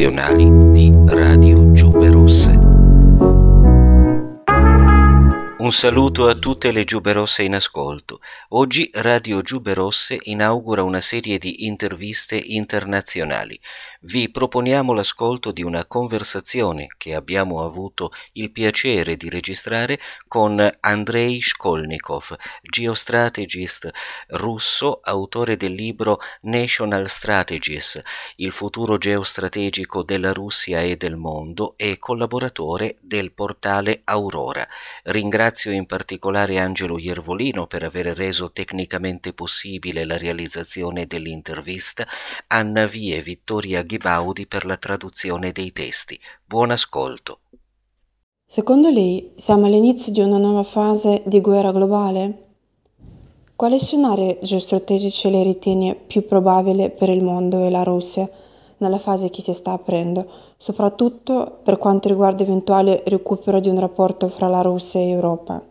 internazionali di Radio Giube Rosse. Un saluto a tutte le Giube Rosse in ascolto. Oggi Radio Giube Rosse inaugura una serie di interviste internazionali vi proponiamo l'ascolto di una conversazione che abbiamo avuto il piacere di registrare con Andrei Shkolnikov, geostrategist russo, autore del libro National Strategies, il futuro geostrategico della Russia e del mondo e collaboratore del portale Aurora. Ringrazio in particolare Angelo Iervolino per aver reso tecnicamente possibile la realizzazione dell'intervista, Anna Vie Vittoria Ghibaudi per la traduzione dei testi. Buon ascolto. Secondo lei siamo all'inizio di una nuova fase di guerra globale? Quale scenario geostrategico lei ritiene più probabile per il mondo e la Russia nella fase che si sta aprendo, soprattutto per quanto riguarda eventuale recupero di un rapporto fra la Russia e Europa?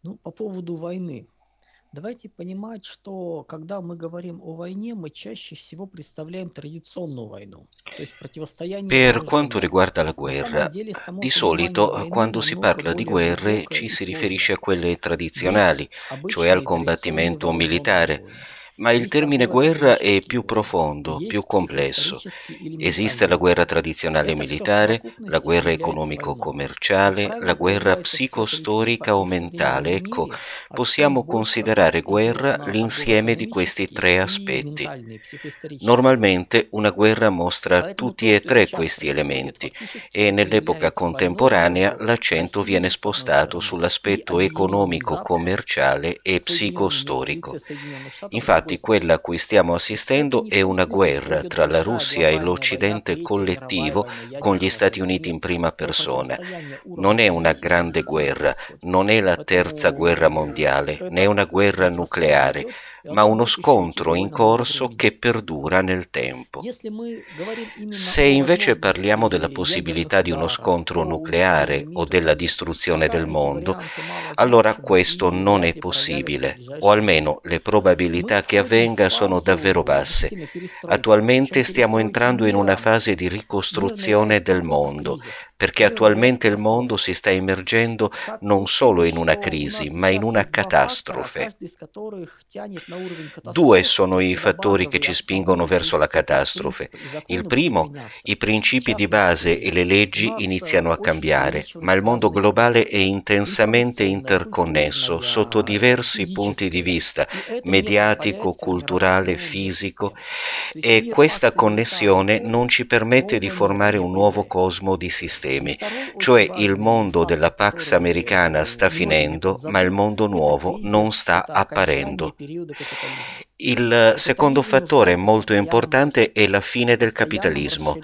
Ну, по поводу войны. Давайте понимать, что когда мы говорим о войне, мы чаще всего представляем традиционную войну. Per quanto riguarda la guerra, di solito quando si parla di guerre ci si riferisce a quelle tradizionali, cioè al combattimento militare ma il termine guerra è più profondo, più complesso. Esiste la guerra tradizionale militare, la guerra economico-commerciale, la guerra psicostorica o mentale. Ecco, possiamo considerare guerra l'insieme di questi tre aspetti. Normalmente una guerra mostra tutti e tre questi elementi e nell'epoca contemporanea l'accento viene spostato sull'aspetto economico-commerciale e psicostorico. Infatti, Infatti quella a cui stiamo assistendo è una guerra tra la Russia e l'Occidente collettivo con gli Stati Uniti in prima persona. Non è una grande guerra, non è la terza guerra mondiale, né una guerra nucleare ma uno scontro in corso che perdura nel tempo. Se invece parliamo della possibilità di uno scontro nucleare o della distruzione del mondo, allora questo non è possibile, o almeno le probabilità che avvenga sono davvero basse. Attualmente stiamo entrando in una fase di ricostruzione del mondo, perché attualmente il mondo si sta immergendo non solo in una crisi, ma in una catastrofe. Due sono i fattori che ci spingono verso la catastrofe. Il primo, i principi di base e le leggi iniziano a cambiare, ma il mondo globale è intensamente interconnesso sotto diversi punti di vista, mediatico, culturale, fisico, e questa connessione non ci permette di formare un nuovo cosmo di sistemi sistemi, cioè il mondo della Pax americana sta finendo, ma il mondo nuovo non sta apparendo. Il secondo fattore molto importante è la fine del capitalismo.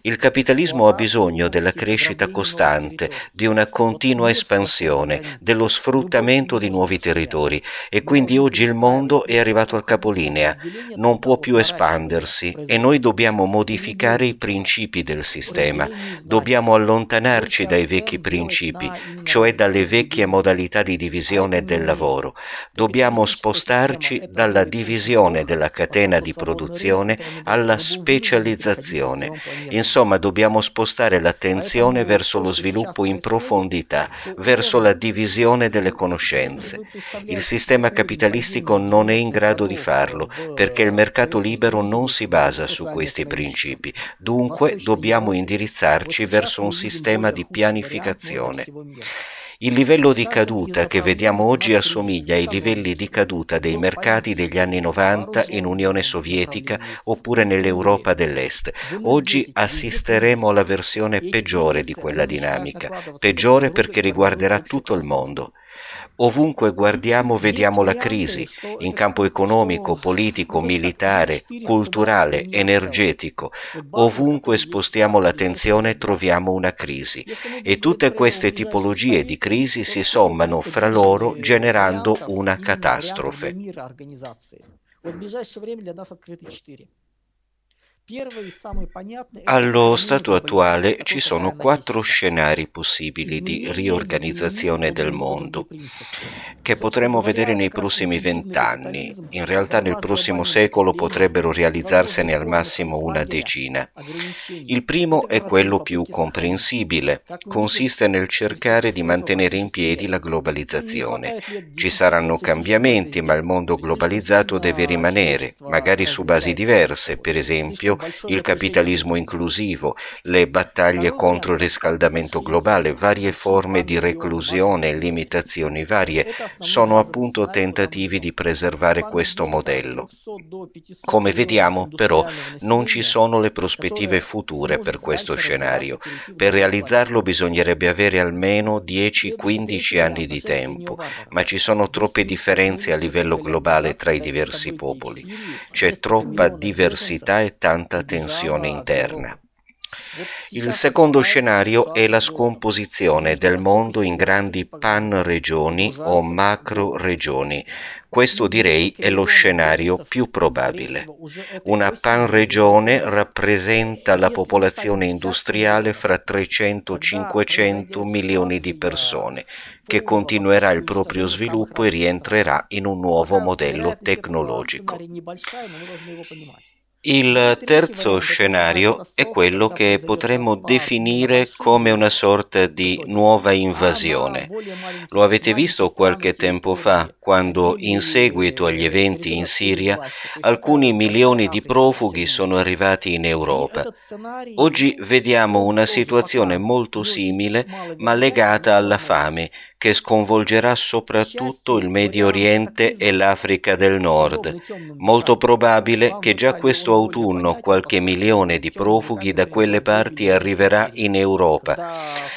Il capitalismo ha bisogno della crescita costante, di una continua espansione, dello sfruttamento di nuovi territori. E quindi oggi il mondo è arrivato al capolinea, non può più espandersi e noi dobbiamo modificare i principi del sistema, dobbiamo allontanarci dai vecchi principi, cioè dalle vecchie modalità di divisione del lavoro, dobbiamo spostarci dalla divisione divisione della catena di produzione alla specializzazione. Insomma, dobbiamo spostare l'attenzione verso lo sviluppo in profondità, verso la divisione delle conoscenze. Il sistema capitalistico non è in grado di farlo perché il mercato libero non si basa su questi principi. Dunque dobbiamo indirizzarci verso un sistema di pianificazione. Il livello di caduta che vediamo oggi assomiglia ai livelli di caduta dei mercati degli anni 90 in Unione Sovietica oppure nell'Europa dell'Est. Oggi assisteremo alla versione peggiore di quella dinamica, peggiore perché riguarderà tutto il mondo. Ovunque guardiamo vediamo la crisi, in campo economico, politico, militare, culturale, energetico. Ovunque spostiamo l'attenzione troviamo una crisi e tutte queste tipologie di crisi si sommano fra loro generando una catastrofe. Allo stato attuale ci sono quattro scenari possibili di riorganizzazione del mondo che potremo vedere nei prossimi vent'anni. In realtà nel prossimo secolo potrebbero realizzarsene al massimo una decina. Il primo è quello più comprensibile, consiste nel cercare di mantenere in piedi la globalizzazione. Ci saranno cambiamenti, ma il mondo globalizzato deve rimanere, magari su basi diverse, per esempio il capitalismo inclusivo, le battaglie contro il riscaldamento globale, varie forme di reclusione e limitazioni varie sono appunto tentativi di preservare questo modello. Come vediamo però non ci sono le prospettive future per questo scenario. Per realizzarlo bisognerebbe avere almeno 10-15 anni di tempo, ma ci sono troppe differenze a livello globale tra i diversi popoli. C'è troppa diversità e tanta tanta tensione interna. Il secondo scenario è la scomposizione del mondo in grandi pan-regioni o macro-regioni. Questo direi è lo scenario più probabile. Una pan-regione rappresenta la popolazione industriale fra 300-500 milioni di persone, che continuerà il proprio sviluppo e rientrerà in un nuovo modello tecnologico. Il terzo scenario è quello che potremmo definire come una sorta di nuova invasione. Lo avete visto qualche tempo fa, quando in seguito agli eventi in Siria alcuni milioni di profughi sono arrivati in Europa. Oggi vediamo una situazione molto simile, ma legata alla fame, che sconvolgerà soprattutto il Medio Oriente e l'Africa del Nord. Molto probabile che già questo autunno qualche milione di profughi da quelle parti arriverà in Europa,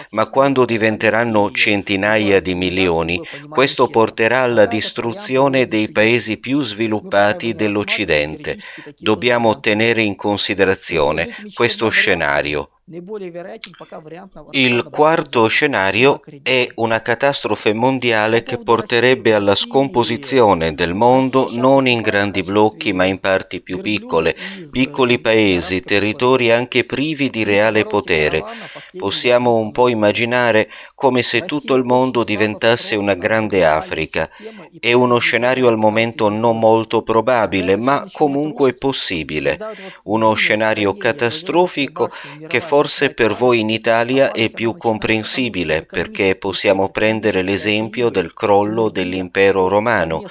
ma quando diventeranno centinaia di milioni, questo porterà alla distruzione dei paesi più sviluppati dell'Occidente. Dobbiamo tenere in considerazione questo scenario. Il quarto scenario è una catastrofe mondiale che porterebbe alla scomposizione del mondo non in grandi blocchi ma in parti più piccole, piccoli paesi, territori anche privi di reale potere. Possiamo un po' immaginare come se tutto il mondo diventasse una grande Africa. È uno scenario al momento non molto probabile, ma comunque possibile. Uno scenario catastrofico che forse forse per voi in Italia è più comprensibile perché possiamo prendere l'esempio del crollo dell'impero romano.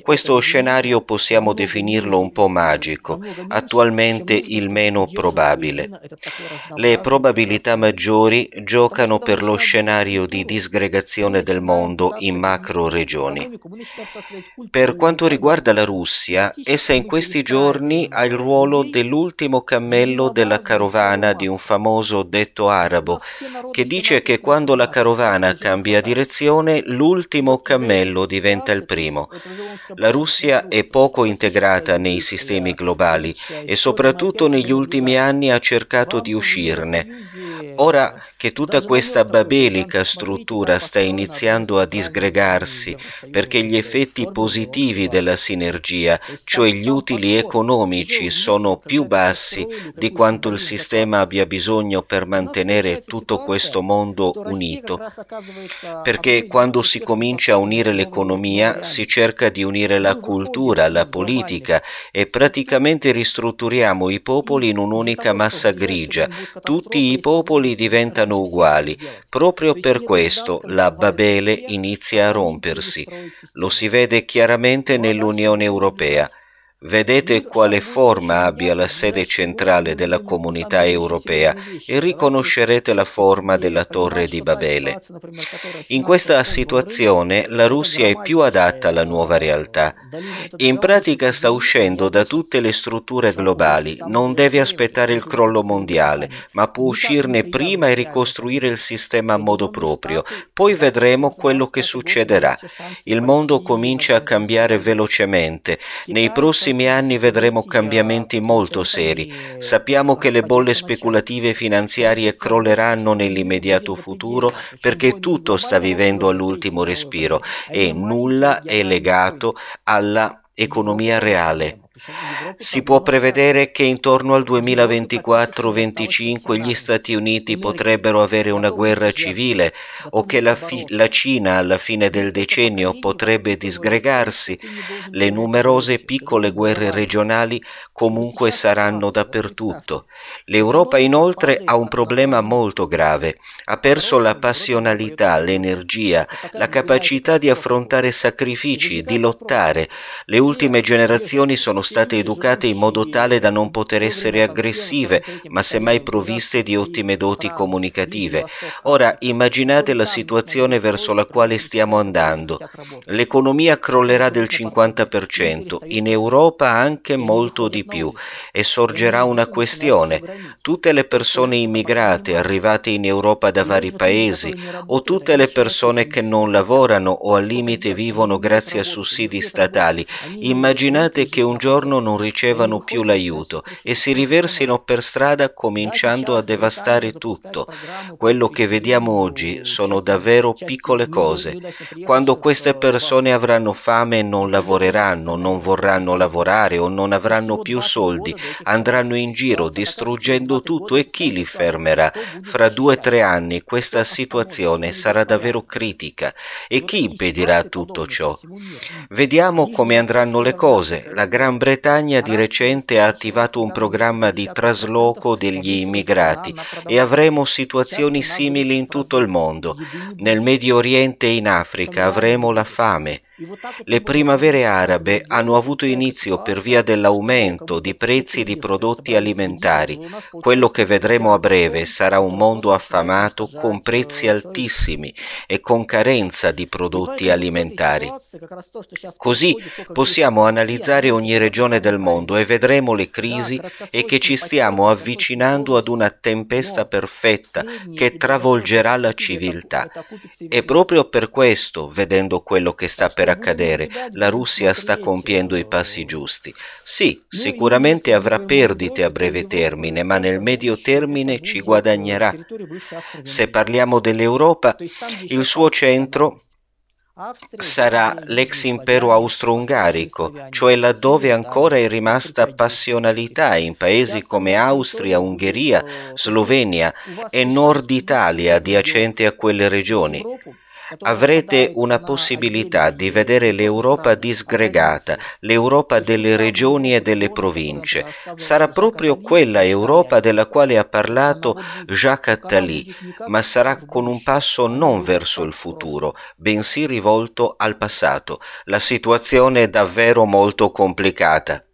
Questo scenario possiamo definirlo un po' magico, attualmente il meno probabile. Le probabilità maggiori giocano per lo scenario di disgregazione del mondo in macro regioni. Per quanto riguarda la Russia, essa in questi giorni ha il ruolo dell'ultimo cammello della carovana di un famoso famoso detto arabo che dice che quando la carovana cambia direzione l'ultimo cammello diventa il primo. La Russia è poco integrata nei sistemi globali e soprattutto negli ultimi anni ha cercato di uscirne. Ora che tutta questa babelica struttura sta iniziando a disgregarsi perché gli effetti positivi della sinergia, cioè gli utili economici, sono più bassi di quanto il sistema abbia bisogno per mantenere tutto questo mondo unito. Perché quando si comincia a unire l'economia si cerca di unire la cultura, la politica e praticamente ristrutturiamo i popoli in un'unica massa grigia. Tutti i popoli diventano diventano uguali. Proprio per questo la Babele inizia a rompersi. Lo si vede chiaramente nell'Unione Europea. Vedete quale forma abbia la sede centrale della comunità europea e riconoscerete la forma della torre di Babele. In questa situazione la Russia è più adatta alla nuova realtà. In pratica sta uscendo da tutte le strutture globali, non deve aspettare il crollo mondiale, ma può uscirne prima e ricostruire il sistema a modo proprio. Poi vedremo quello che succederà. Il mondo comincia a cambiare velocemente. Nei prossimi prossimi anni vedremo cambiamenti molto seri. Sappiamo che le bolle speculative finanziarie crolleranno nell'immediato futuro perché tutto sta vivendo all'ultimo respiro e nulla è legato alla economia reale. Si può prevedere che intorno al 2024-25 gli Stati Uniti potrebbero avere una guerra civile o che la, fi- la Cina alla fine del decennio potrebbe disgregarsi. Le numerose piccole guerre regionali comunque saranno dappertutto. L'Europa inoltre ha un problema molto grave. Ha perso la passionalità, l'energia, la capacità di affrontare sacrifici, di lottare. Le ultime generazioni sono state educate in modo tale da non poter essere aggressive, ma semmai provviste di ottime doti comunicative. Ora immaginate la situazione verso la quale stiamo andando. L'economia crollerà del 50%, in Europa anche molto di più, e sorgerà una questione. Tutte le persone immigrate arrivate in Europa da vari paesi o tutte le persone che non lavorano o al limite vivono grazie a sussidi statali, immaginate che un giorno non ricevano più l'aiuto e si riversino per strada cominciando a devastare tutto. Quello che vediamo oggi sono davvero piccole cose. Quando queste persone avranno fame non lavoreranno, non vorranno lavorare o non avranno più soldi, andranno in giro distruggendo tutto e chi li fermerà? Fra due o tre anni questa situazione sarà davvero critica e chi impedirà tutto ciò? Vediamo come andranno le cose. La Gran Bretagna di recente ha attivato un programma di trasloco degli immigrati e avremo situazioni simili in tutto il mondo. Nel Medio Oriente e in Africa avremo la fame. Le primavere arabe hanno avuto inizio per via dell'aumento di prezzi di prodotti alimentari. Quello che vedremo a breve sarà un mondo affamato con prezzi altissimi e con carenza di prodotti alimentari. Così possiamo analizzare ogni regione del mondo e vedremo le crisi e che ci stiamo avvicinando ad una tempesta perfetta che travolgerà la civiltà. E proprio per questo, vedendo quello che sta per accadere, la Russia sta compiendo i passi giusti. Sì, sicuramente avrà perdite a breve termine, ma nel medio termine ci guadagnerà. Se parliamo dell'Europa, il suo centro sarà l'ex impero austro-ungarico, cioè laddove ancora è rimasta passionalità in paesi come Austria, Ungheria, Slovenia e Nord Italia adiacente a quelle regioni avrete una possibilità di vedere l'Europa disgregata, l'Europa delle regioni e delle province. Sarà proprio quella Europa della quale ha parlato Jacques Attali, ma sarà con un passo non verso il futuro, bensì rivolto al passato. La situazione è davvero molto complicata.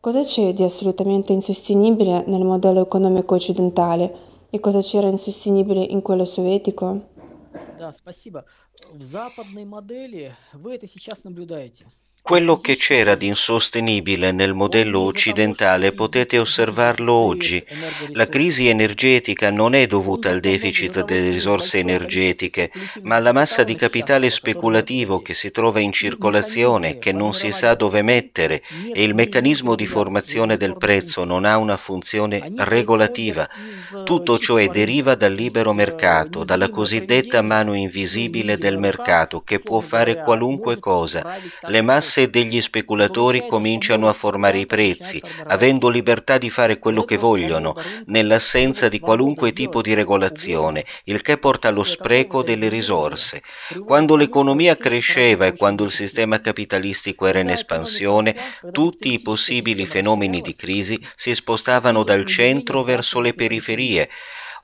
Cosa c'è di assolutamente insostenibile nel modello economico occidentale? И cosa c'era insostenibile in quello sovietico? Да, спасибо. В западной модели вы это сейчас наблюдаете. Quello che c'era di insostenibile nel modello occidentale potete osservarlo oggi. La crisi energetica non è dovuta al deficit delle risorse energetiche, ma alla massa di capitale speculativo che si trova in circolazione, che non si sa dove mettere e il meccanismo di formazione del prezzo non ha una funzione regolativa. Tutto ciò deriva dal libero mercato, dalla cosiddetta mano invisibile del mercato che può fare qualunque cosa. Le masse masse degli speculatori cominciano a formare i prezzi, avendo libertà di fare quello che vogliono, nell'assenza di qualunque tipo di regolazione, il che porta allo spreco delle risorse. Quando l'economia cresceva e quando il sistema capitalistico era in espansione, tutti i possibili fenomeni di crisi si spostavano dal centro verso le periferie,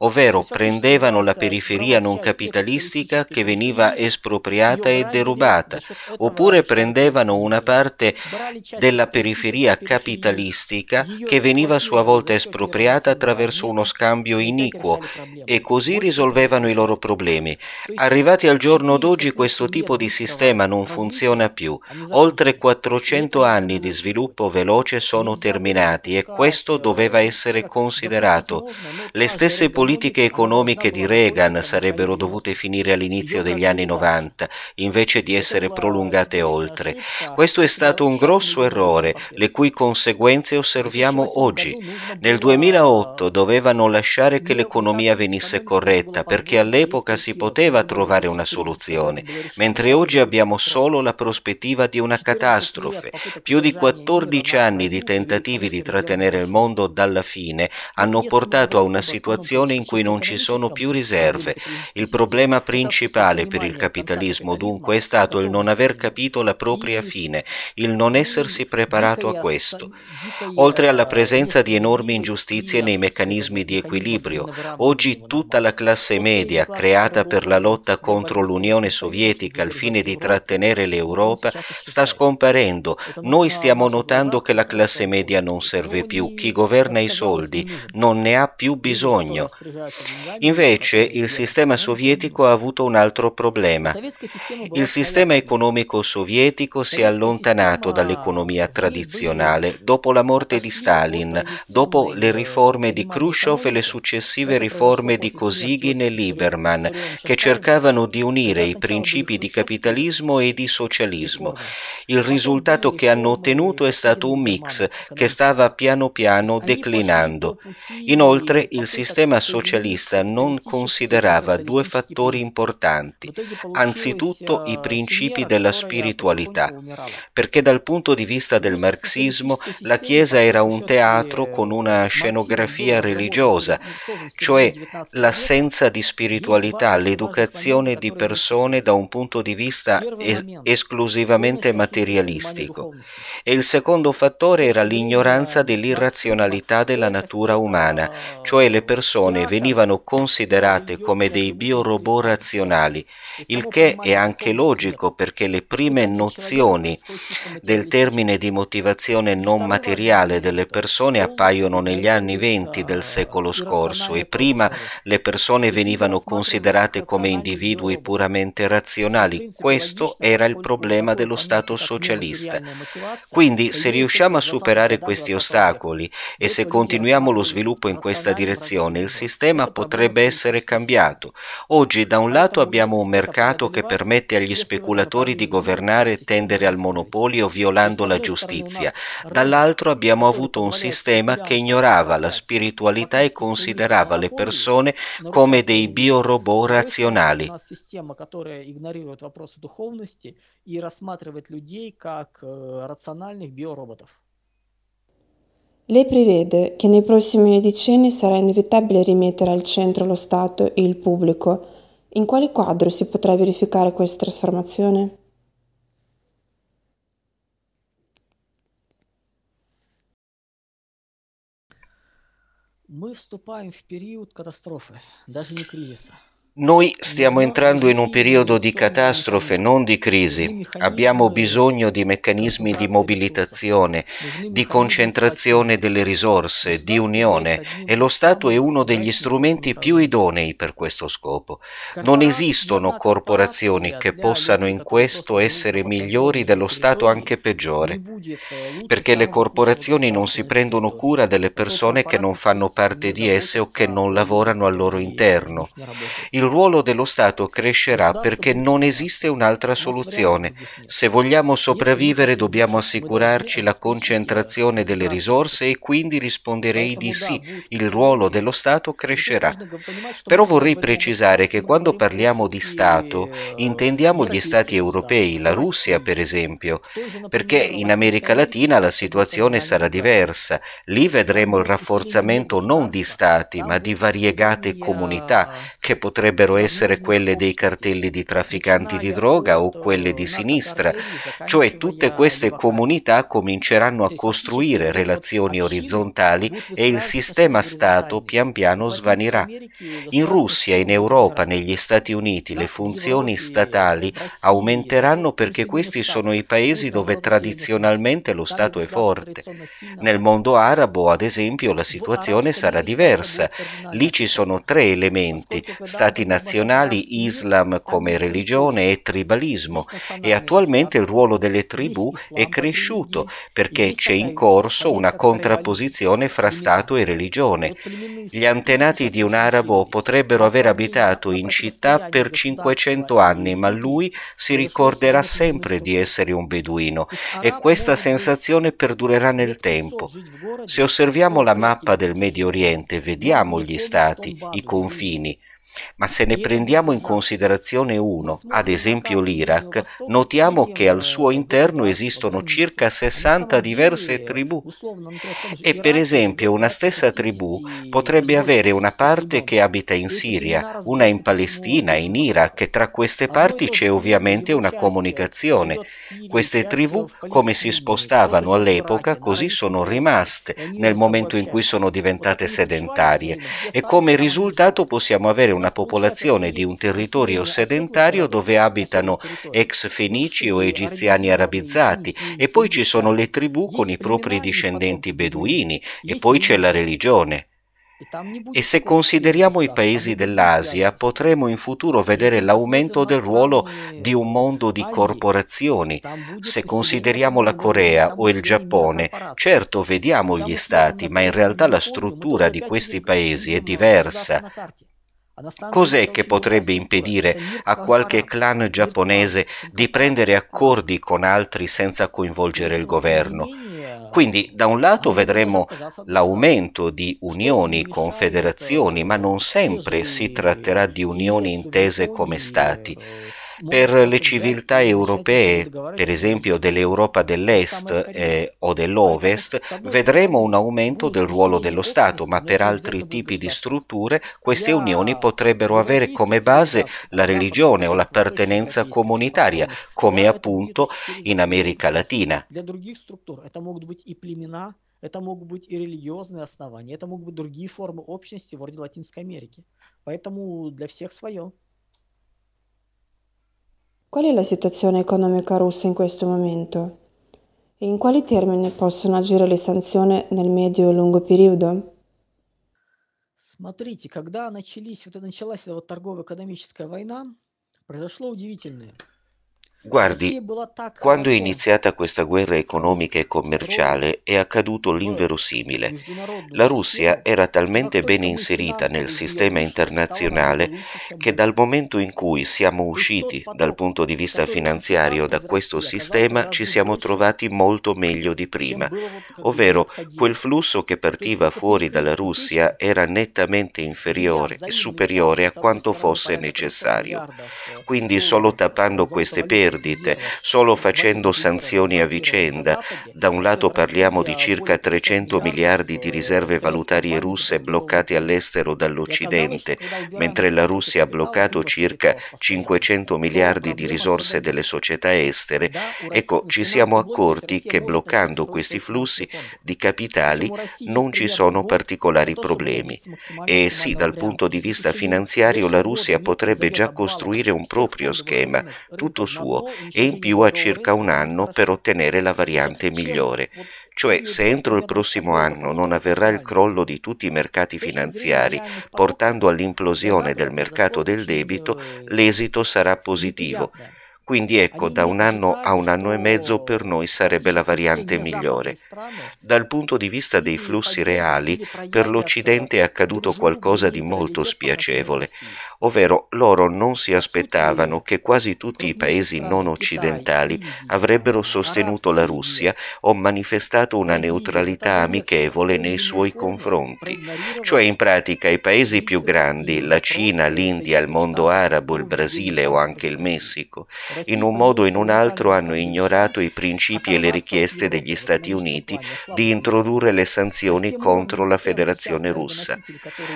ovvero prendevano la periferia non capitalistica che veniva espropriata e derubata, oppure prendevano una parte della periferia capitalistica che veniva a sua volta espropriata attraverso uno scambio iniquo e così risolvevano i loro problemi. Arrivati al giorno d'oggi questo tipo di sistema non funziona più. Oltre 400 anni di sviluppo veloce sono terminati e questo doveva essere considerato. Le stesse politiche politiche economiche di Reagan sarebbero dovute finire all'inizio degli anni 90, invece di essere prolungate oltre. Questo è stato un grosso errore, le cui conseguenze osserviamo oggi. Nel 2008 dovevano lasciare che l'economia venisse corretta, perché all'epoca si poteva trovare una soluzione, mentre oggi abbiamo solo la prospettiva di una catastrofe. Più di 14 anni di tentativi di trattenere il mondo dalla fine hanno portato a una situazione in cui non ci sono più riserve. Il problema principale per il capitalismo dunque è stato il non aver capito la propria fine, il non essersi preparato a questo. Oltre alla presenza di enormi ingiustizie nei meccanismi di equilibrio, oggi tutta la classe media, creata per la lotta contro l'Unione Sovietica al fine di trattenere l'Europa, sta scomparendo. Noi stiamo notando che la classe media non serve più, chi governa i soldi non ne ha più bisogno. Invece il sistema sovietico ha avuto un altro problema. Il sistema economico sovietico si è allontanato dall'economia tradizionale dopo la morte di Stalin, dopo le riforme di Khrushchev e le successive riforme di Kosygin e Lieberman, che cercavano di unire i principi di capitalismo e di socialismo. Il risultato che hanno ottenuto è stato un mix che stava piano piano declinando. Inoltre il sistema socialista non considerava due fattori importanti. Anzitutto i principi della spiritualità, perché dal punto di vista del marxismo la Chiesa era un teatro con una scenografia religiosa, cioè l'assenza di spiritualità, l'educazione di persone da un punto di vista es- esclusivamente materialistico. E il secondo fattore era l'ignoranza dell'irrazionalità della natura umana, cioè le persone venivano considerate come dei biorobot razionali, il che è anche logico perché le prime nozioni del termine di motivazione non materiale delle persone appaiono negli anni venti del secolo scorso e prima le persone venivano considerate come individui puramente razionali. Questo era il problema dello Stato socialista. Quindi se riusciamo a superare questi ostacoli e se continuiamo lo sviluppo in questa direzione, il sistema potrebbe essere cambiato. Oggi da un lato abbiamo un mercato che permette agli speculatori di governare e tendere al monopolio violando la giustizia, dall'altro abbiamo avuto un sistema che ignorava la spiritualità e considerava le persone come dei biorobot razionali. и рассматривать людей как рациональных биороботов. Lei prevede che nei prossimi decenni sarà inevitabile rimettere al centro lo Stato e il pubblico. In quale quadro si potrà verificare questa trasformazione? Мы вступаем в период катастрофы, даже не кризиса. Noi stiamo entrando in un periodo di catastrofe, non di crisi. Abbiamo bisogno di meccanismi di mobilitazione, di concentrazione delle risorse, di unione e lo Stato è uno degli strumenti più idonei per questo scopo. Non esistono corporazioni che possano in questo essere migliori dello Stato anche peggiore, perché le corporazioni non si prendono cura delle persone che non fanno parte di esse o che non lavorano al loro interno. Il ruolo dello Stato crescerà perché non esiste un'altra soluzione. Se vogliamo sopravvivere dobbiamo assicurarci la concentrazione delle risorse e quindi risponderei di sì, il ruolo dello Stato crescerà. Però vorrei precisare che quando parliamo di Stato intendiamo gli Stati europei, la Russia per esempio, perché in America Latina la situazione sarà diversa. Lì vedremo il rafforzamento non di Stati ma di variegate comunità che potrebbero potrebbero essere quelle dei cartelli di trafficanti di droga o quelle di sinistra, cioè tutte queste comunità cominceranno a costruire relazioni orizzontali e il sistema Stato pian piano svanirà. In Russia, in Europa, negli Stati Uniti le funzioni statali aumenteranno perché questi sono i paesi dove tradizionalmente lo Stato è forte. Nel mondo arabo, ad esempio, la situazione sarà diversa. Lì ci sono tre elementi, stati nazionali Islam come religione e tribalismo e attualmente il ruolo delle tribù è cresciuto perché c'è in corso una contrapposizione fra Stato e religione. Gli antenati di un arabo potrebbero aver abitato in città per 500 anni, ma lui si ricorderà sempre di essere un beduino e questa sensazione perdurerà nel tempo. Se osserviamo la mappa del Medio Oriente, vediamo gli stati, i confini, ma se ne prendiamo in considerazione uno, ad esempio l'Iraq, notiamo che al suo interno esistono circa 60 diverse tribù. E per esempio una stessa tribù potrebbe avere una parte che abita in Siria, una in Palestina, in Iraq e tra queste parti c'è ovviamente una comunicazione. Queste tribù come si spostavano all'epoca così sono rimaste nel momento in cui sono diventate sedentarie e come risultato possiamo avere una popolazione di un territorio sedentario dove abitano ex fenici o egiziani arabizzati e poi ci sono le tribù con i propri discendenti beduini e poi c'è la religione. E se consideriamo i paesi dell'Asia, potremo in futuro vedere l'aumento del ruolo di un mondo di corporazioni. Se consideriamo la Corea o il Giappone, certo vediamo gli stati, ma in realtà la struttura di questi paesi è diversa. Cos'è che potrebbe impedire a qualche clan giapponese di prendere accordi con altri senza coinvolgere il governo? Quindi da un lato vedremo l'aumento di unioni, confederazioni, ma non sempre si tratterà di unioni intese come stati Per le civiltà europee, per esempio dell'Europa dell'Est eh, o dell'Ovest, vedremo un aumento del ruolo dello Stato, ma per altri tipi di strutture queste unioni potrebbero avere come base la religione o l'appartenenza comunitaria, come appunto in America Latina. Это могут быть и религиозные основания, это могут быть другие формы общности вроде Латинской Америки. Поэтому для всех свое. Qual è la situazione economica russa in questo momento? E in quali termini possono agire le sanzioni nel medio e lungo periodo? Смотрите, когда начались, вот, началась эта вот торгово-экономическая война, произошло удивительное. Guardi, quando è iniziata questa guerra economica e commerciale è accaduto l'inverosimile. La Russia era talmente ben inserita nel sistema internazionale che dal momento in cui siamo usciti dal punto di vista finanziario da questo sistema ci siamo trovati molto meglio di prima, ovvero quel flusso che partiva fuori dalla Russia era nettamente inferiore e superiore a quanto fosse necessario. Quindi solo tappando queste perdite perdite solo facendo sanzioni a vicenda. Da un lato parliamo di circa 300 miliardi di riserve valutarie russe bloccate all'estero dall'Occidente, mentre la Russia ha bloccato circa 500 miliardi di risorse delle società estere, ecco ci siamo accorti che bloccando questi flussi di capitali non ci sono particolari problemi. E sì, dal punto di vista finanziario la Russia potrebbe già costruire un proprio schema, tutto suo, e in più ha circa un anno per ottenere la variante migliore. Cioè, se entro il prossimo anno non avverrà il crollo di tutti i mercati finanziari, portando all'implosione del mercato del debito, l'esito sarà positivo. Quindi ecco, da un anno a un anno e mezzo per noi sarebbe la variante migliore. Dal punto di vista dei flussi reali, per l'Occidente è accaduto qualcosa di molto spiacevole ovvero loro non si aspettavano che quasi tutti i paesi non occidentali avrebbero sostenuto la Russia o manifestato una neutralità amichevole nei suoi confronti. Cioè in pratica i paesi più grandi, la Cina, l'India, il mondo arabo, il Brasile o anche il Messico, in un modo o in un altro hanno ignorato i principi e le richieste degli Stati Uniti di introdurre le sanzioni contro la Federazione russa.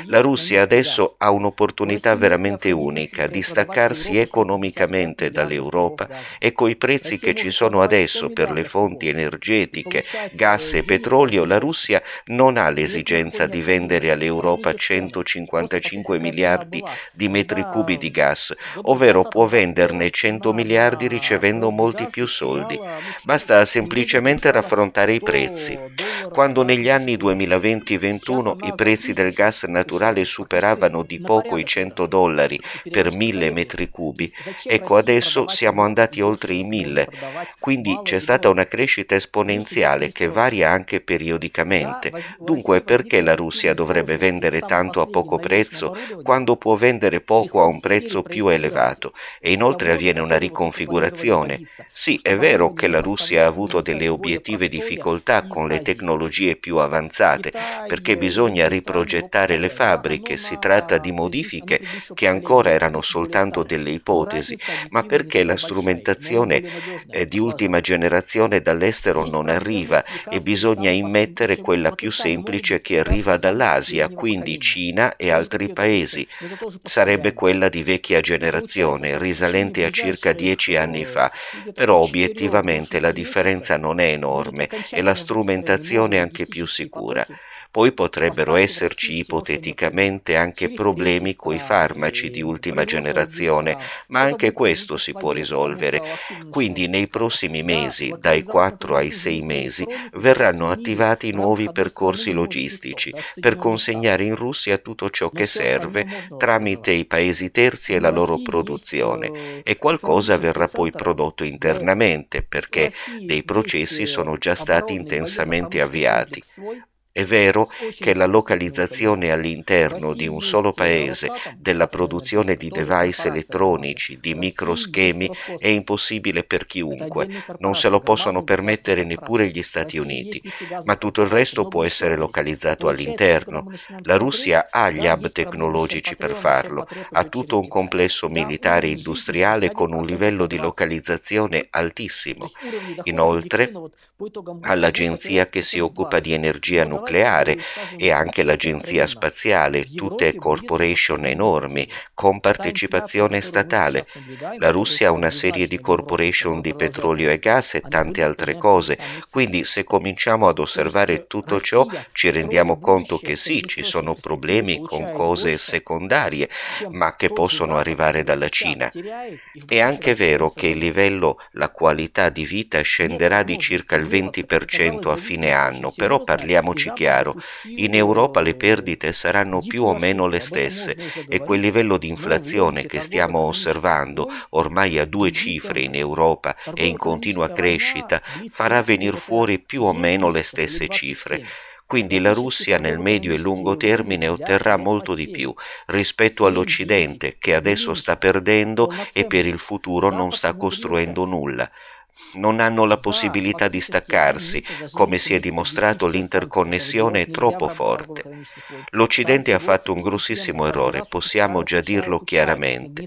La Russia adesso ha un'opportunità veramente veramente unica, distaccarsi economicamente dall'Europa e coi prezzi che ci sono adesso per le fonti energetiche, gas e petrolio, la Russia non ha l'esigenza di vendere all'Europa 155 miliardi di metri cubi di gas, ovvero può venderne 100 miliardi miliardi ricevendo molti più soldi. Basta semplicemente raffrontare i prezzi. Quando negli anni 2020-21 i prezzi del gas naturale superavano di poco i 100 dollari per mille metri cubi, ecco adesso siamo andati oltre i mille. Quindi c'è stata una crescita esponenziale che varia anche periodicamente. Dunque perché la Russia dovrebbe vendere tanto a poco prezzo quando può vendere poco a un prezzo più elevato? E inoltre avviene una riconfigurazione. Sì, è vero che la Russia ha avuto delle obiettive difficoltà con le tecnologie più avanzate, perché bisogna riprogettare le fabbriche, si tratta di modifiche che ancora erano soltanto delle ipotesi, ma perché la strumentazione eh, di ultima generazione dall'estero non arriva e bisogna immettere quella più semplice che arriva dall'Asia, quindi Cina e altri paesi. Sarebbe quella di vecchia generazione, risalente a circa dieci anni fa, però obiettivamente la differenza non è enorme e la strumentazione anche più sicura. Poi potrebbero esserci ipoteticamente anche problemi coi farmaci di ultima generazione, ma anche questo si può risolvere. Quindi nei prossimi mesi, dai 4 ai 6 mesi, verranno attivati nuovi percorsi logistici per consegnare in Russia tutto ciò che serve tramite i paesi terzi e la loro produzione e qualcosa verrà poi prodotto internamente perché dei processi sono già stati intensamente avviati. È vero che la localizzazione all'interno di un solo paese della produzione di device elettronici, di microschemi, è impossibile per chiunque, non se lo possono permettere neppure gli Stati Uniti, ma tutto il resto può essere localizzato all'interno. La Russia ha gli hub tecnologici per farlo, ha tutto un complesso militare e industriale con un livello di localizzazione altissimo. Inoltre, all'agenzia che si occupa di energia nucleare e anche l'agenzia spaziale, tutte corporation enormi, con partecipazione statale. La Russia ha una serie di corporation di petrolio e gas e tante altre cose, quindi se cominciamo ad osservare tutto ciò ci rendiamo conto che sì, ci sono problemi con cose secondarie, ma che possono arrivare dalla Cina. È anche vero che il livello, la qualità di vita scenderà di circa il 20% a fine anno, però parliamoci chiaro, in Europa le perdite saranno più o meno le stesse e quel livello di inflazione che stiamo osservando ormai a due cifre in Europa e in continua crescita farà venire fuori più o meno le stesse cifre. Quindi la Russia nel medio e lungo termine otterrà molto di più rispetto all'Occidente che adesso sta perdendo e per il futuro non sta costruendo nulla non hanno la possibilità di staccarsi, come si è dimostrato l'interconnessione è troppo forte. L'Occidente ha fatto un grossissimo errore, possiamo già dirlo chiaramente.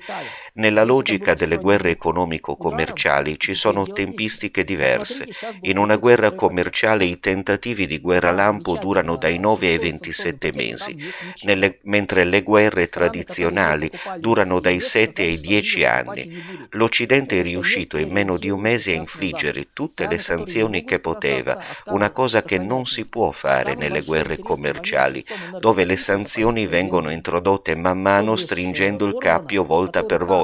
Nella logica delle guerre economico-commerciali ci sono tempistiche diverse. In una guerra commerciale i tentativi di guerra lampo durano dai 9 ai 27 mesi, nelle, mentre le guerre tradizionali durano dai 7 ai 10 anni. L'Occidente è riuscito in meno di un mese a infliggere tutte le sanzioni che poteva, una cosa che non si può fare nelle guerre commerciali, dove le sanzioni vengono introdotte man mano stringendo il cappio volta per volta.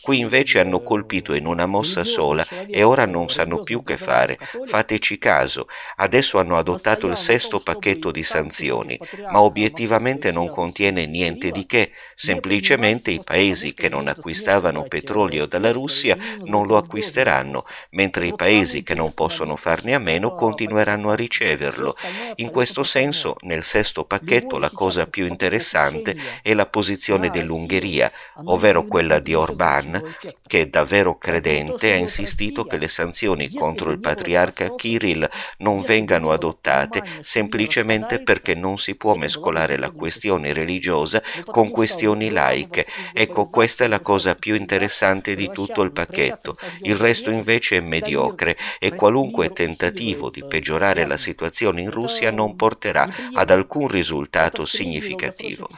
Qui invece hanno colpito in una mossa sola e ora non sanno più che fare. Fateci caso, adesso hanno adottato il sesto pacchetto di sanzioni, ma obiettivamente non contiene niente di che, semplicemente i paesi che non acquistavano petrolio dalla Russia non lo acquisteranno mentre i paesi che non possono farne a meno continueranno a riceverlo. In questo senso, nel sesto pacchetto la cosa più interessante è la posizione dell'Ungheria, ovvero quella di Orbán, che davvero credente ha insistito che le sanzioni contro il patriarca Kirill non vengano adottate semplicemente perché non si può mescolare la questione religiosa con questioni laiche. Ecco, questa è la cosa più interessante di tutto il pacchetto. Il resto invece è mediocre e qualunque tentativo di peggiorare la situazione in Russia non porterà ad alcun risultato significativo.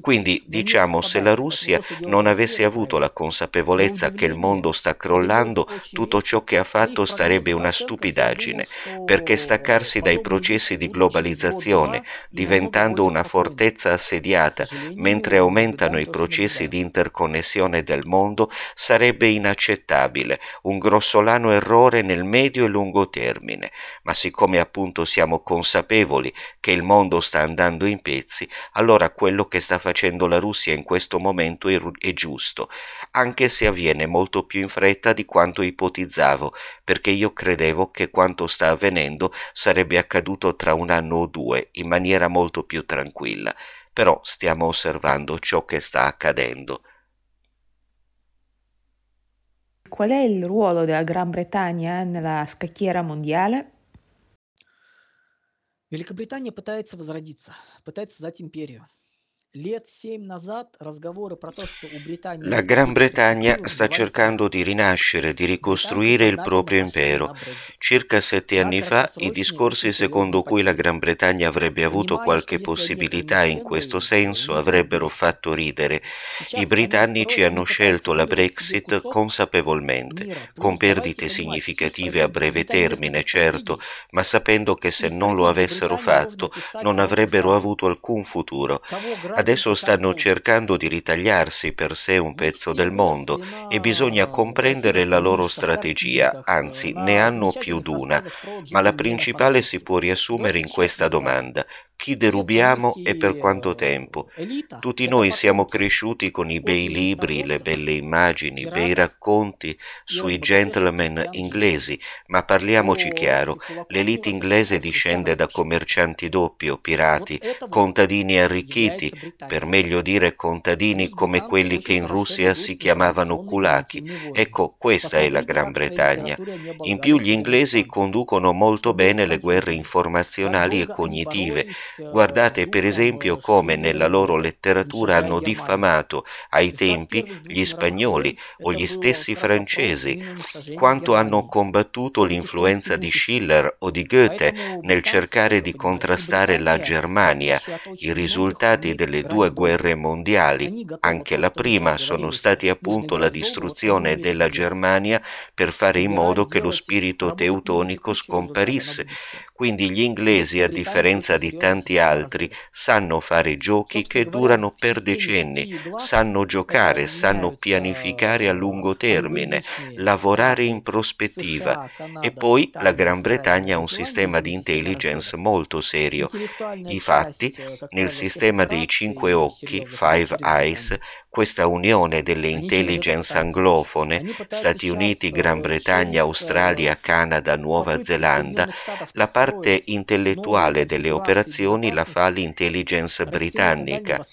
Quindi diciamo se la Russia non avesse avuto la consapevolezza che il mondo sta crollando, tutto ciò che ha fatto sarebbe una stupidaggine, perché staccarsi dai processi di globalizzazione, diventando una fortezza assediata, mentre aumentano i processi di interconnessione del mondo, sarebbe inaccettabile, un grossolano errore nel medio e lungo termine. Ma siccome appunto siamo consapevoli che il mondo sta andando in pezzi, allora quello che sta facendo la Russia in questo momento è, è giusto, anche se avviene molto più in fretta di quanto ipotizzavo, perché io credevo che quanto sta avvenendo sarebbe accaduto tra un anno o due in maniera molto più tranquilla. Però stiamo osservando ciò che sta accadendo. Qual è il ruolo della Gran Bretagna nella scacchiera mondiale? Великобритания пытается возродиться, пытается создать империю. La Gran Bretagna sta cercando di rinascere, di ricostruire il proprio impero. Circa sette anni fa i discorsi secondo cui la Gran Bretagna avrebbe avuto qualche possibilità in questo senso avrebbero fatto ridere. I britannici hanno scelto la Brexit consapevolmente, con perdite significative a breve termine, certo, ma sapendo che se non lo avessero fatto non avrebbero avuto alcun futuro. Adesso stanno cercando di ritagliarsi per sé un pezzo del mondo e bisogna comprendere la loro strategia, anzi ne hanno più d'una, ma la principale si può riassumere in questa domanda chi derubiamo e per quanto tempo. Tutti noi siamo cresciuti con i bei libri, le belle immagini, i bei racconti sui gentleman inglesi, ma parliamoci chiaro, l'elite inglese discende da commercianti doppi o pirati, contadini arricchiti, per meglio dire contadini come quelli che in Russia si chiamavano kulaki. Ecco, questa è la Gran Bretagna. In più gli inglesi conducono molto bene le guerre informazionali e cognitive, Guardate per esempio come nella loro letteratura hanno diffamato ai tempi gli spagnoli o gli stessi francesi, quanto hanno combattuto l'influenza di Schiller o di Goethe nel cercare di contrastare la Germania. I risultati delle due guerre mondiali, anche la prima, sono stati appunto la distruzione della Germania per fare in modo che lo spirito teutonico scomparisse. Quindi gli inglesi, a differenza di tanti altri, sanno fare giochi che durano per decenni, sanno giocare, sanno pianificare a lungo termine, lavorare in prospettiva. E poi la Gran Bretagna ha un sistema di intelligence molto serio. I fatti, nel sistema dei cinque occhi, Five Eyes, questa unione delle intelligence anglofone, Stati Uniti, Gran Bretagna, Australia, Canada, Nuova Zelanda, la parte intellettuale delle operazioni la fa l'intelligence britannica.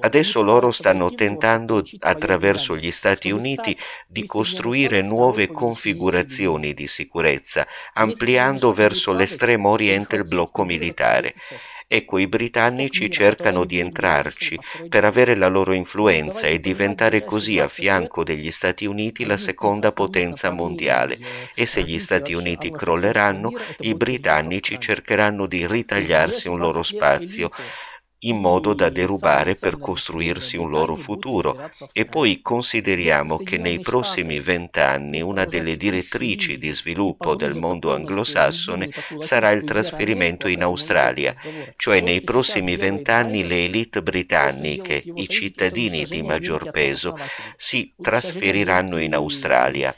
Adesso loro stanno tentando, attraverso gli Stati Uniti, di costruire nuove configurazioni di sicurezza, ampliando verso l'estremo oriente il blocco militare. Ecco, i britannici cercano di entrarci per avere la loro influenza e diventare così a fianco degli Stati Uniti la seconda potenza mondiale e se gli Stati Uniti crolleranno, i britannici cercheranno di ritagliarsi un loro spazio in modo da derubare per costruirsi un loro futuro. E poi consideriamo che nei prossimi vent'anni una delle direttrici di sviluppo del mondo anglosassone sarà il trasferimento in Australia, cioè nei prossimi vent'anni le elite britanniche, i cittadini di maggior peso, si trasferiranno in Australia.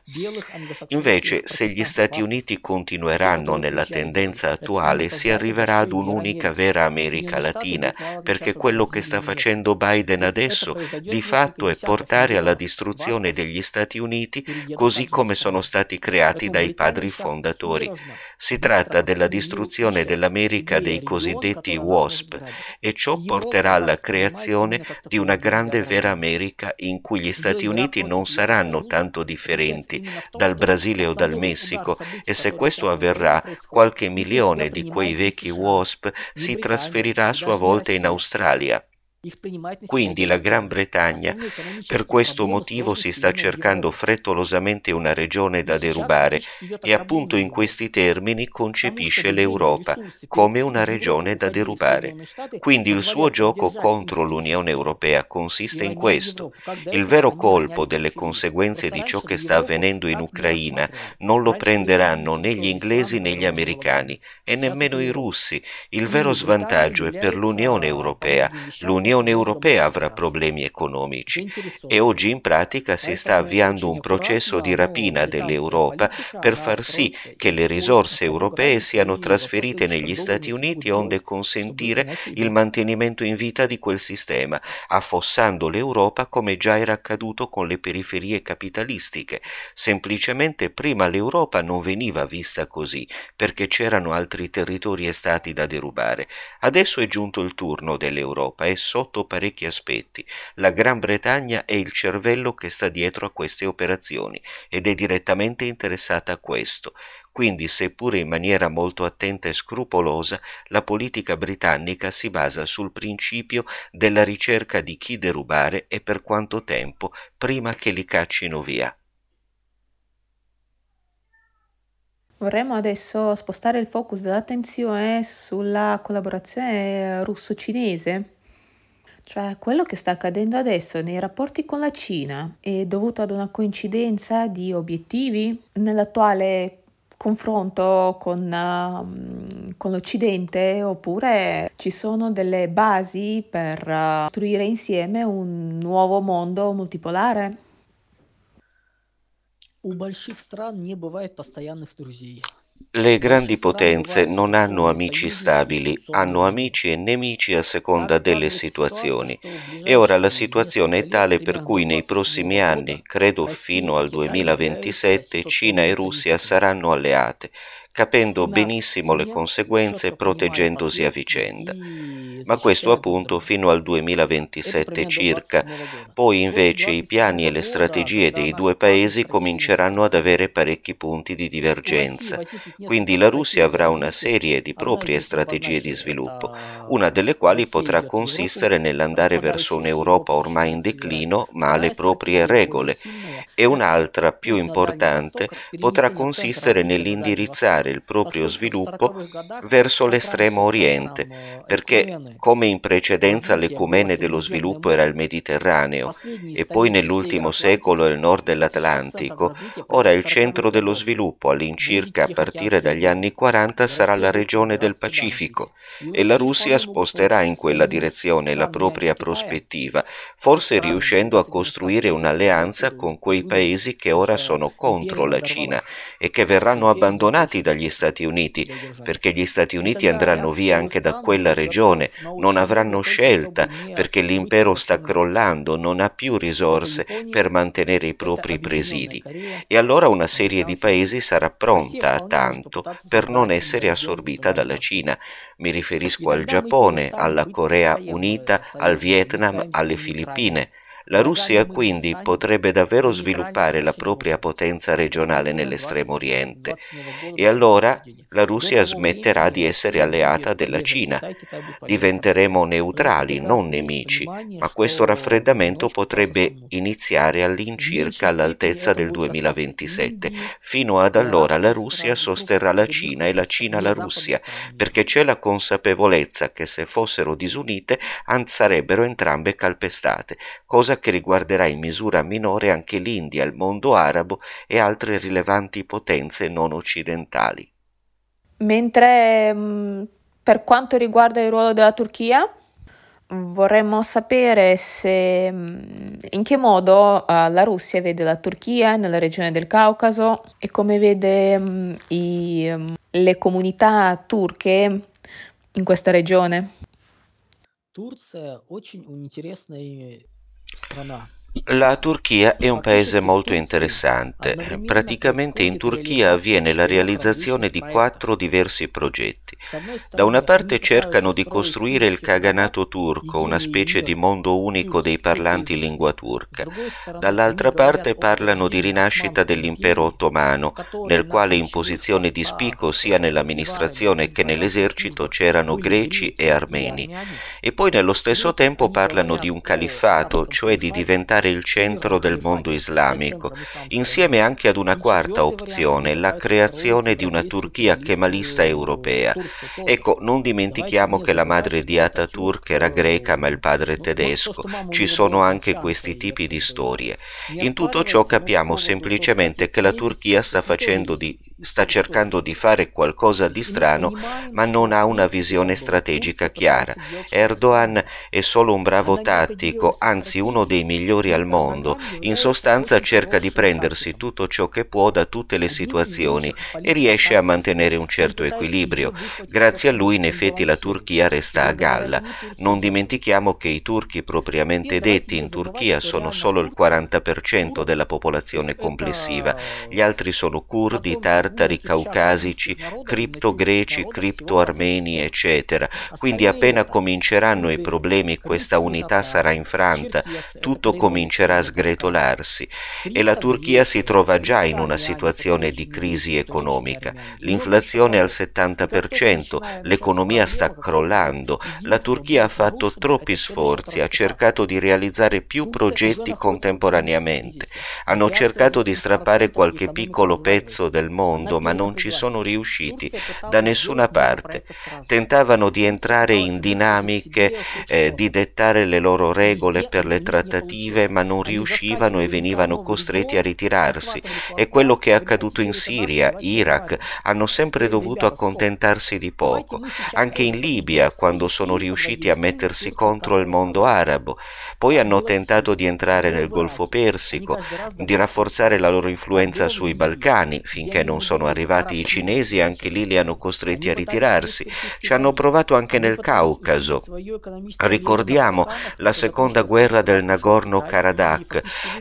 Invece, se gli Stati Uniti continueranno nella tendenza attuale, si arriverà ad un'unica vera America Latina, perché quello che sta facendo Biden adesso di fatto è portare alla distruzione degli Stati Uniti così come sono stati creati dai padri fondatori. Si tratta della distruzione dell'America dei cosiddetti WASP e ciò porterà alla creazione di una grande vera America in cui gli Stati Uniti non saranno tanto differenti dal Brasile o dal Messico. E se questo avverrà qualche milione di quei vecchi WASP si trasferirà a sua volta in in Australia Quindi la Gran Bretagna per questo motivo si sta cercando frettolosamente una regione da derubare e appunto in questi termini concepisce l'Europa come una regione da derubare. Quindi il suo gioco contro l'Unione Europea consiste in questo. Il vero colpo delle conseguenze di ciò che sta avvenendo in Ucraina non lo prenderanno né gli inglesi né gli americani e nemmeno i russi. Il vero svantaggio è per l'Unione Europea. L'Unione Europea avrà problemi economici e oggi in pratica si sta avviando un processo di rapina dell'Europa per far sì che le risorse europee siano trasferite negli Stati Uniti onde consentire il mantenimento in vita di quel sistema, affossando l'Europa come già era accaduto con le periferie capitalistiche. Semplicemente prima l'Europa non veniva vista così, perché c'erano altri territori e stati da derubare. Adesso è giunto il turno dell'Europa e sotto parecchi aspetti. La Gran Bretagna è il cervello che sta dietro a queste operazioni ed è direttamente interessata a questo. Quindi, seppure in maniera molto attenta e scrupolosa, la politica britannica si basa sul principio della ricerca di chi derubare e per quanto tempo prima che li caccino via. Vorremmo adesso spostare il focus dell'attenzione sulla collaborazione russo-cinese cioè, quello che sta accadendo adesso nei rapporti con la Cina è dovuto ad una coincidenza di obiettivi nell'attuale confronto con, uh, con l'Occidente oppure ci sono delle basi per uh, costruire insieme un nuovo mondo multipolare? У больших стран не бывает постоянных друзей. Le grandi potenze non hanno amici stabili, hanno amici e nemici a seconda delle situazioni. E ora la situazione è tale per cui nei prossimi anni, credo fino al 2027, Cina e Russia saranno alleate, capendo benissimo le conseguenze e proteggendosi a vicenda. ma questo appunto fino al 2027 circa. Poi invece i piani e le strategie dei due paesi cominceranno ad avere parecchi punti di divergenza. Quindi la Russia avrà una serie di proprie strategie di sviluppo, una delle quali potrà consistere nell'andare verso un'Europa ormai in declino ma alle proprie regole. e un'altra più importante potrà consistere nell'indirizzare il proprio sviluppo verso l'estremo oriente, perché come in precedenza l'ecumene dello sviluppo era il Mediterraneo e poi nell'ultimo secolo il nord dell'Atlantico, ora il centro dello sviluppo all'incirca a partire dagli anni 40 sarà la regione del Pacifico e la Russia sposterà in quella direzione la propria prospettiva, forse riuscendo a costruire un'alleanza con quei paesi che ora sono contro la Cina e che verranno abbandonati dagli Stati Uniti, perché gli Stati Uniti andranno via anche da quella regione non avranno scelta perché l'impero sta crollando, non ha più risorse per mantenere i propri presidi. E allora una serie di paesi sarà pronta a tanto per non essere assorbita dalla Cina. Mi riferisco al Giappone, alla Corea Unita, al Vietnam, alle Filippine. La Russia quindi potrebbe davvero sviluppare la propria potenza regionale nell'estremo oriente. e allora la Russia smetterà di essere alleata della Cina. Diventeremo neutrali, non nemici, ma questo raffreddamento potrebbe iniziare all'incirca all'altezza del 2027. Fino ad allora la Russia sosterrà la Cina e la Cina la Russia, perché c'è la consapevolezza che se fossero disunite sarebbero entrambe calpestate, cosa che riguarderà in misura minore anche l'India, il mondo arabo e altre rilevanti potenze non occidentali. Mentre mm, per quanto riguarda il ruolo della Turchia, vorremmo sapere se, mm, in che modo uh, la Russia vede la Turchia nella regione del Caucaso e come vede um, i, um, le comunità turche in questa regione. Турция очень интересный 그러나 La Turchia è un paese molto interessante. Praticamente in Turchia avviene la realizzazione di quattro diversi progetti. Da una parte cercano di costruire il Kaganato turco, una specie di mondo unico dei parlanti lingua turca. Dall'altra parte parlano di rinascita dell'impero ottomano, nel quale in posizione di spicco sia nell'amministrazione che nell'esercito c'erano greci e armeni. E poi nello stesso tempo parlano di un califfato, cioè di diventare diventare il centro del mondo islamico, insieme anche ad una quarta opzione, la creazione di una Turchia kemalista europea. Ecco, non dimentichiamo che la madre di Ataturk era greca ma il padre tedesco, ci sono anche questi tipi di storie. In tutto ciò capiamo semplicemente che la Turchia sta facendo di sta cercando di fare qualcosa di strano, ma non ha una visione strategica chiara. Erdogan è solo un bravo tattico, anzi uno dei migliori al mondo. In sostanza cerca di prendersi tutto ciò che può da tutte le situazioni e riesce a mantenere un certo equilibrio. Grazie a lui in effetti la Turchia resta a galla. Non dimentichiamo che i turchi propriamente detti in Turchia sono solo il 40% della popolazione complessiva, gli altri sono curdi, tartari caucasici, cripto-greci, cripto-armeni, eccetera. Quindi appena cominceranno i problemi questa unità sarà infranta, tutto comincerà a sgretolarsi e la Turchia si trova già in una situazione di crisi economica. L'inflazione è al 70%, l'economia sta crollando, la Turchia ha fatto troppi sforzi, ha cercato di realizzare più progetti contemporaneamente, hanno cercato di strappare qualche piccolo pezzo del mondo, mondo, ma non ci sono riusciti da nessuna parte. Tentavano di entrare in dinamiche, eh, di dettare le loro regole per le trattative, ma non riuscivano e venivano costretti a ritirarsi. È quello che è accaduto in Siria, Iraq, hanno sempre dovuto accontentarsi di poco. Anche in Libia, quando sono riusciti a mettersi contro il mondo arabo. Poi hanno tentato di entrare nel Golfo Persico, di rafforzare la loro influenza sui Balcani, finché non sono arrivati i cinesi anche lì li hanno costretti a ritirarsi. Ci hanno provato anche nel Caucaso. Ricordiamo la seconda guerra del Nagorno-Karabakh,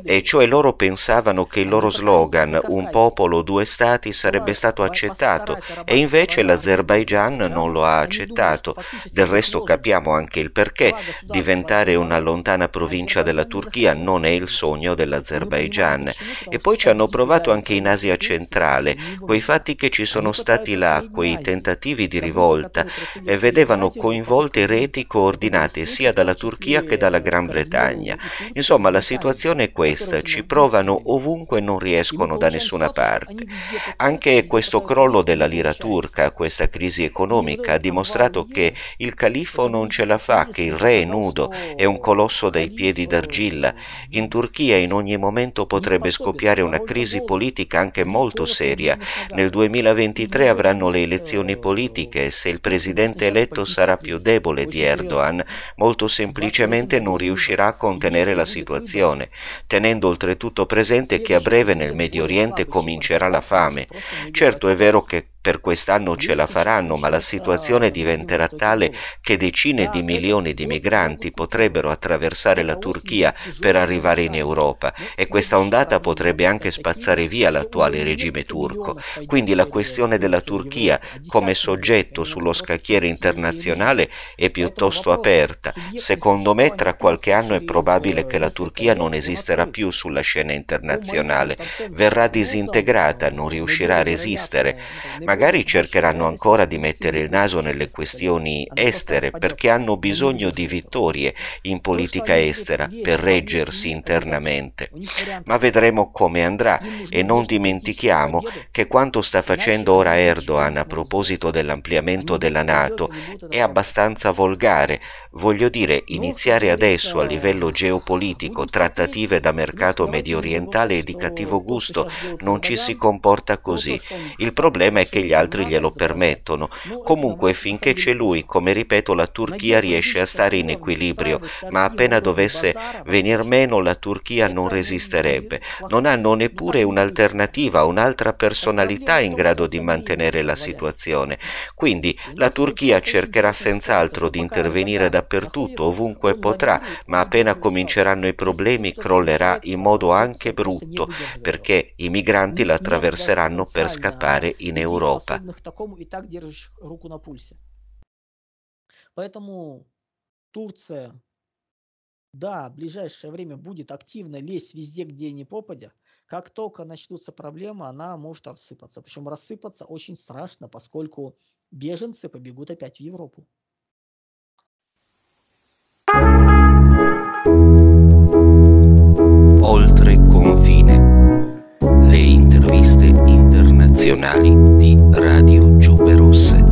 e cioè loro pensavano che il loro slogan un popolo, due stati sarebbe stato accettato e invece l'Azerbaigian non lo ha accettato. Del resto capiamo anche il perché. Diventare una lontana provincia della Turchia non è il sogno dell'Azerbaigian. E poi ci hanno provato anche in Asia centrale, quei fatti che ci sono stati là, quei tentativi di rivolta, e vedevano coinvolte reti coordinate sia dalla Turchia che dalla Gran Bretagna. Insomma, la situazione è questa, ci provano ovunque e non riescono da nessuna parte. Anche questo crollo della lira turca, questa crisi economica, ha dimostrato che il califfo non ce la fa, che il re è nudo, è un colosso dai piedi d'argilla. In Turchia in ogni momento potrebbe scoppiare una crisi politica anche molto seria nel 2023 avranno le elezioni politiche e se il presidente eletto sarà più debole di Erdogan, molto semplicemente non riuscirà a contenere la situazione, tenendo oltretutto presente che a breve nel Medio Oriente comincerà la fame. Certo è vero che per quest'anno ce la faranno, ma la situazione diventerà tale che decine di milioni di migranti potrebbero attraversare la Turchia per arrivare in Europa e questa ondata potrebbe anche spazzare via l'attuale regime turco. Quindi la questione della Turchia come soggetto sullo scacchiere internazionale è piuttosto aperta. Secondo me tra qualche anno è probabile che la Turchia non esisterà più sulla scena internazionale, verrà disintegrata, non riuscirà a resistere Magari cercheranno ancora di mettere il naso nelle questioni estere perché hanno bisogno di vittorie in politica estera per reggersi internamente. Ma vedremo come andrà e non dimentichiamo che quanto sta facendo ora Erdogan a proposito dell'ampliamento della Nato è abbastanza volgare. Voglio dire, iniziare adesso a livello geopolitico trattative da mercato medio orientale e di cattivo gusto non ci si comporta così. Il problema è che finché gli altri glielo permettono. Comunque finché c'è lui, come ripeto, la Turchia riesce a stare in equilibrio, ma appena dovesse venir meno la Turchia non resisterebbe. Non hanno neppure un'alternativa, un'altra personalità in grado di mantenere la situazione. Quindi la Turchia cercherà senz'altro di intervenire dappertutto, ovunque potrà, ma appena cominceranno i problemi crollerà in modo anche brutto, perché i migranti la attraverseranno per scappare in Europa. Поэтому Турция, да, в ближайшее время будет активно лезть везде, где не попадя. Как только начнутся проблемы, она может рассыпаться. Причем рассыпаться очень страшно, поскольку беженцы побегут опять в Европу. Internazionali di Radio Giube.